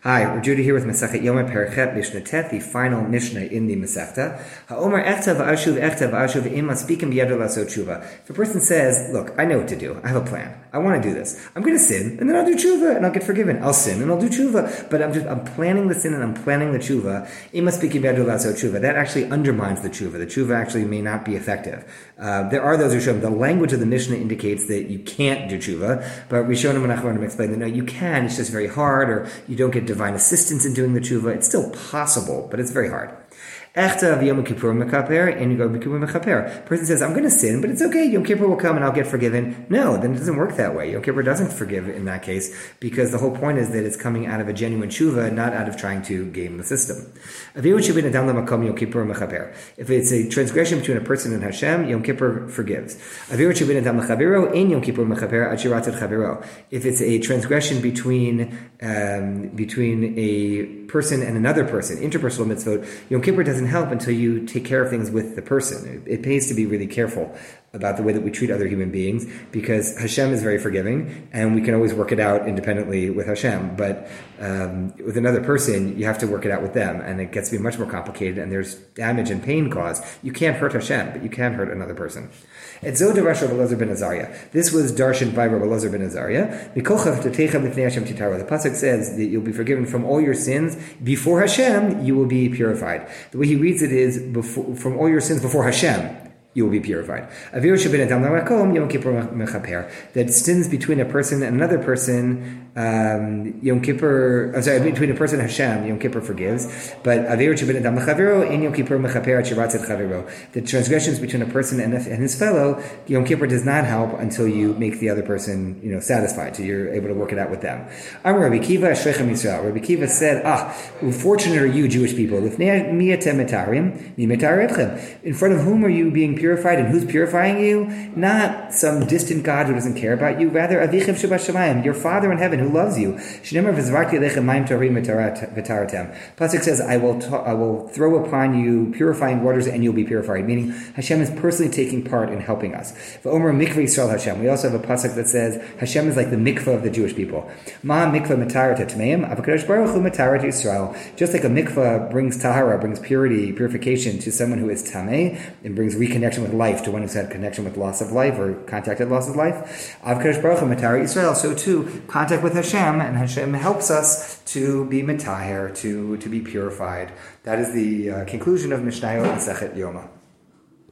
Hi, we're Judah here with Masechet Yoma Perichet Mishnah Tet, the final Mishnah in the Masechta. Ha'omer echta v'ashuv echta v'ashuv laso tshuva. If a person says, look, I know what to do. I have a plan. I want to do this. I'm going to sin, and then I'll do tshuva, and I'll get forgiven. I'll sin, and I'll do tshuva. But I'm just, I'm planning the sin, and I'm planning the tshuva. Laso tshuva. That actually undermines the tshuva. The tshuva actually may not be effective. Uh, there are those who show the language of the Mishnah indicates that you can't do tshuva, but Rishonim and Achronim explain that no, you can. It's just very hard, or you don't get divine assistance in doing the tshuva. It's still possible, but it's very hard. Echta of Yom Kippur mekaper, and go Kippur mekaper. Person says, I'm going to sin, but it's okay. Yom Kippur will come and I'll get forgiven. No, then it doesn't work that way. Yom Kippur doesn't forgive in that case because the whole point is that it's coming out of a genuine tshuva, not out of trying to game the system. If it's a transgression between a person and Hashem, Yom Kippur forgives. If it's a transgression between um, between a person and another person, interpersonal mitzvot, Yom Kippur doesn't help until you take care of things with the person. It, it pays to be really careful about the way that we treat other human beings because Hashem is very forgiving and we can always work it out independently with Hashem. But um, with another person, you have to work it out with them and it gets to be much more complicated and there's damage and pain caused. You can't hurt Hashem, but you can hurt another person. It's Zod Elazar ben Azariah. This was darshan by Elazar ben Azariah. The pasuk says that you'll be forgiven from all your sins before Hashem. You will be purified. The way he reads it is before, from all your sins before Hashem you will be purified. That sins between a person and another person um, Yom Kippur, I'm sorry, between a person and Hashem, Yom Kippur forgives, but. The transgressions between a person and, and his fellow, Yom Kippur does not help until you make the other person, you know, satisfied, so you're able to work it out with them. I'm Rabbi Akiva, Yisrael. Rabbi Akiva said, ah, fortunate are you, Jewish people. In front of whom are you being purified and who's purifying you? Not some distant God who doesn't care about you, rather Avichiv Shabbat your Father in heaven who loves you. Pasuk says, I will, I will throw upon you purifying waters and you'll be purified, meaning Hashem is personally taking part in helping us. Omer mikvah Yisrael Hashem. We also have a pasuk that says Hashem is like the mikvah of the Jewish people. Ma avakadosh baruch hu Yisrael. Just like a mikvah brings tahara, brings purity, purification to someone who is tameh, and brings reconnection with life to one who's had connection with loss of life or contacted loss of life. Avakadosh baruch hu matarat Yisrael. So too, contact with with Hashem, and Hashem helps us to be mitaher, to, to be purified. That is the uh, conclusion of Mishnayot and Sechet Yoma.